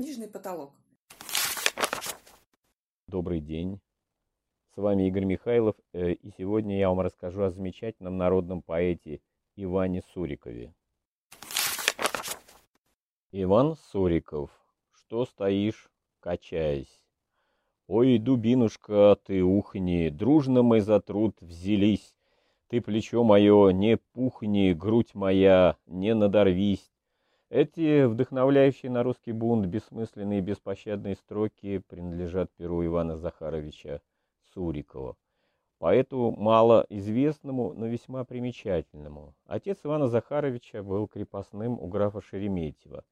книжный потолок. Добрый день. С вами Игорь Михайлов, э, и сегодня я вам расскажу о замечательном народном поэте Иване Сурикове. Иван Суриков, что стоишь, качаясь? Ой, дубинушка, ты ухни, дружно мы за труд взялись. Ты плечо мое, не пухни, грудь моя, не надорвись. Эти вдохновляющие на русский бунт бессмысленные и беспощадные строки принадлежат перу Ивана Захаровича Сурикова, поэту малоизвестному, но весьма примечательному. Отец Ивана Захаровича был крепостным у графа Шереметьева,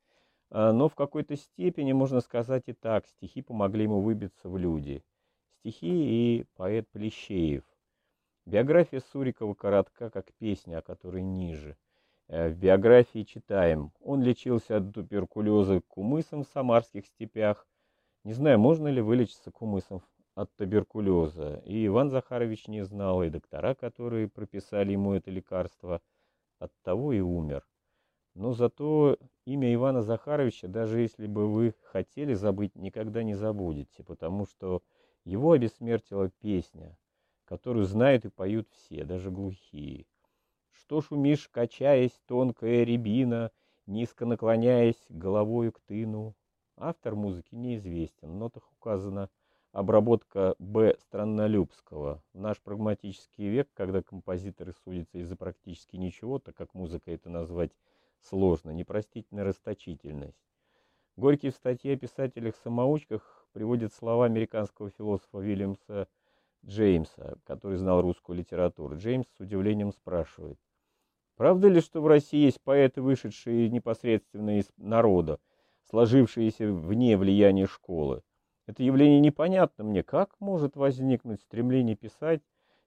а, но в какой-то степени, можно сказать и так, стихи помогли ему выбиться в люди. Стихи и поэт Плещеев. Биография Сурикова коротка, как песня, о которой ниже – в биографии читаем. Он лечился от туберкулеза кумысом в самарских степях. Не знаю, можно ли вылечиться кумысом от туберкулеза. И Иван Захарович не знал, и доктора, которые прописали ему это лекарство, от того и умер. Но зато имя Ивана Захаровича, даже если бы вы хотели забыть, никогда не забудете, потому что его обессмертила песня, которую знают и поют все, даже глухие что шумишь, качаясь, тонкая рябина, низко наклоняясь головою к тыну. Автор музыки неизвестен, в нотах указана обработка Б. Страннолюбского. В наш прагматический век, когда композиторы судятся из-за практически ничего, так как музыка это назвать сложно, непростительная расточительность. Горький в статье о писателях-самоучках приводит слова американского философа Уильямса Джеймса, который знал русскую литературу. Джеймс с удивлением спрашивает, Правда ли, что в России есть поэты, вышедшие непосредственно из народа, сложившиеся вне влияния школы? Это явление непонятно мне. Как может возникнуть стремление писать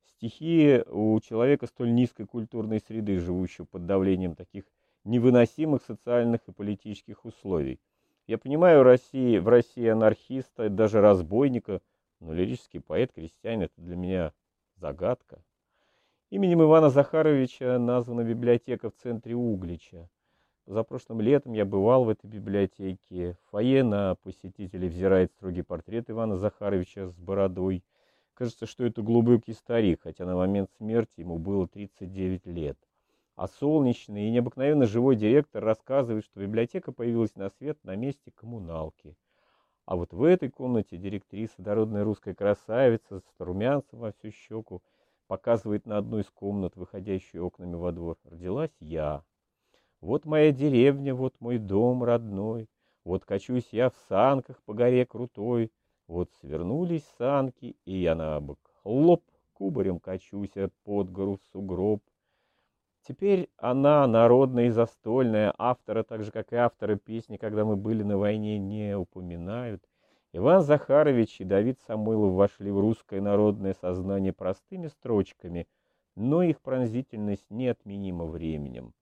стихи у человека столь низкой культурной среды, живущего под давлением таких невыносимых социальных и политических условий? Я понимаю, в России, в России анархиста, даже разбойника, но лирический поэт, крестьянин, это для меня загадка. Именем Ивана Захаровича названа библиотека в центре Углича. За прошлым летом я бывал в этой библиотеке. В фойе на посетителей взирает строгий портрет Ивана Захаровича с бородой. Кажется, что это глубокий старик, хотя на момент смерти ему было 39 лет. А солнечный и необыкновенно живой директор рассказывает, что библиотека появилась на свет на месте коммуналки. А вот в этой комнате директриса, дородная русская красавица с румянцем во всю щеку, показывает на одну из комнат, выходящую окнами во двор. Родилась я. Вот моя деревня, вот мой дом родной, Вот качусь я в санках по горе крутой, Вот свернулись санки, и я на бок хлоп, Кубарем качусь под гору сугроб. Теперь она, народная и застольная, автора, так же, как и авторы песни, когда мы были на войне, не упоминают. Иван Захарович и Давид Самойлов вошли в русское народное сознание простыми строчками, но их пронзительность неотменима временем.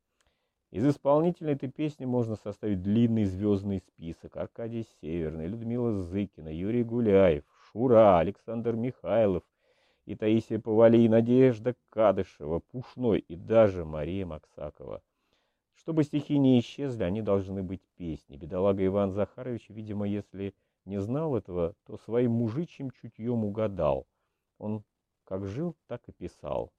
Из исполнителей этой песни можно составить длинный звездный список. Аркадий Северный, Людмила Зыкина, Юрий Гуляев, Шура, Александр Михайлов и Таисия Повали, Надежда Кадышева, Пушной и даже Мария Максакова. Чтобы стихи не исчезли, они должны быть песни. Бедолага Иван Захарович, видимо, если не знал этого, то своим мужичьим чутьем угадал. Он как жил, так и писал.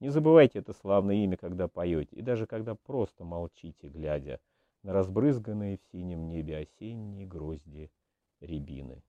Не забывайте это славное имя, когда поете, и даже когда просто молчите, глядя на разбрызганные в синем небе осенние грозди рябины.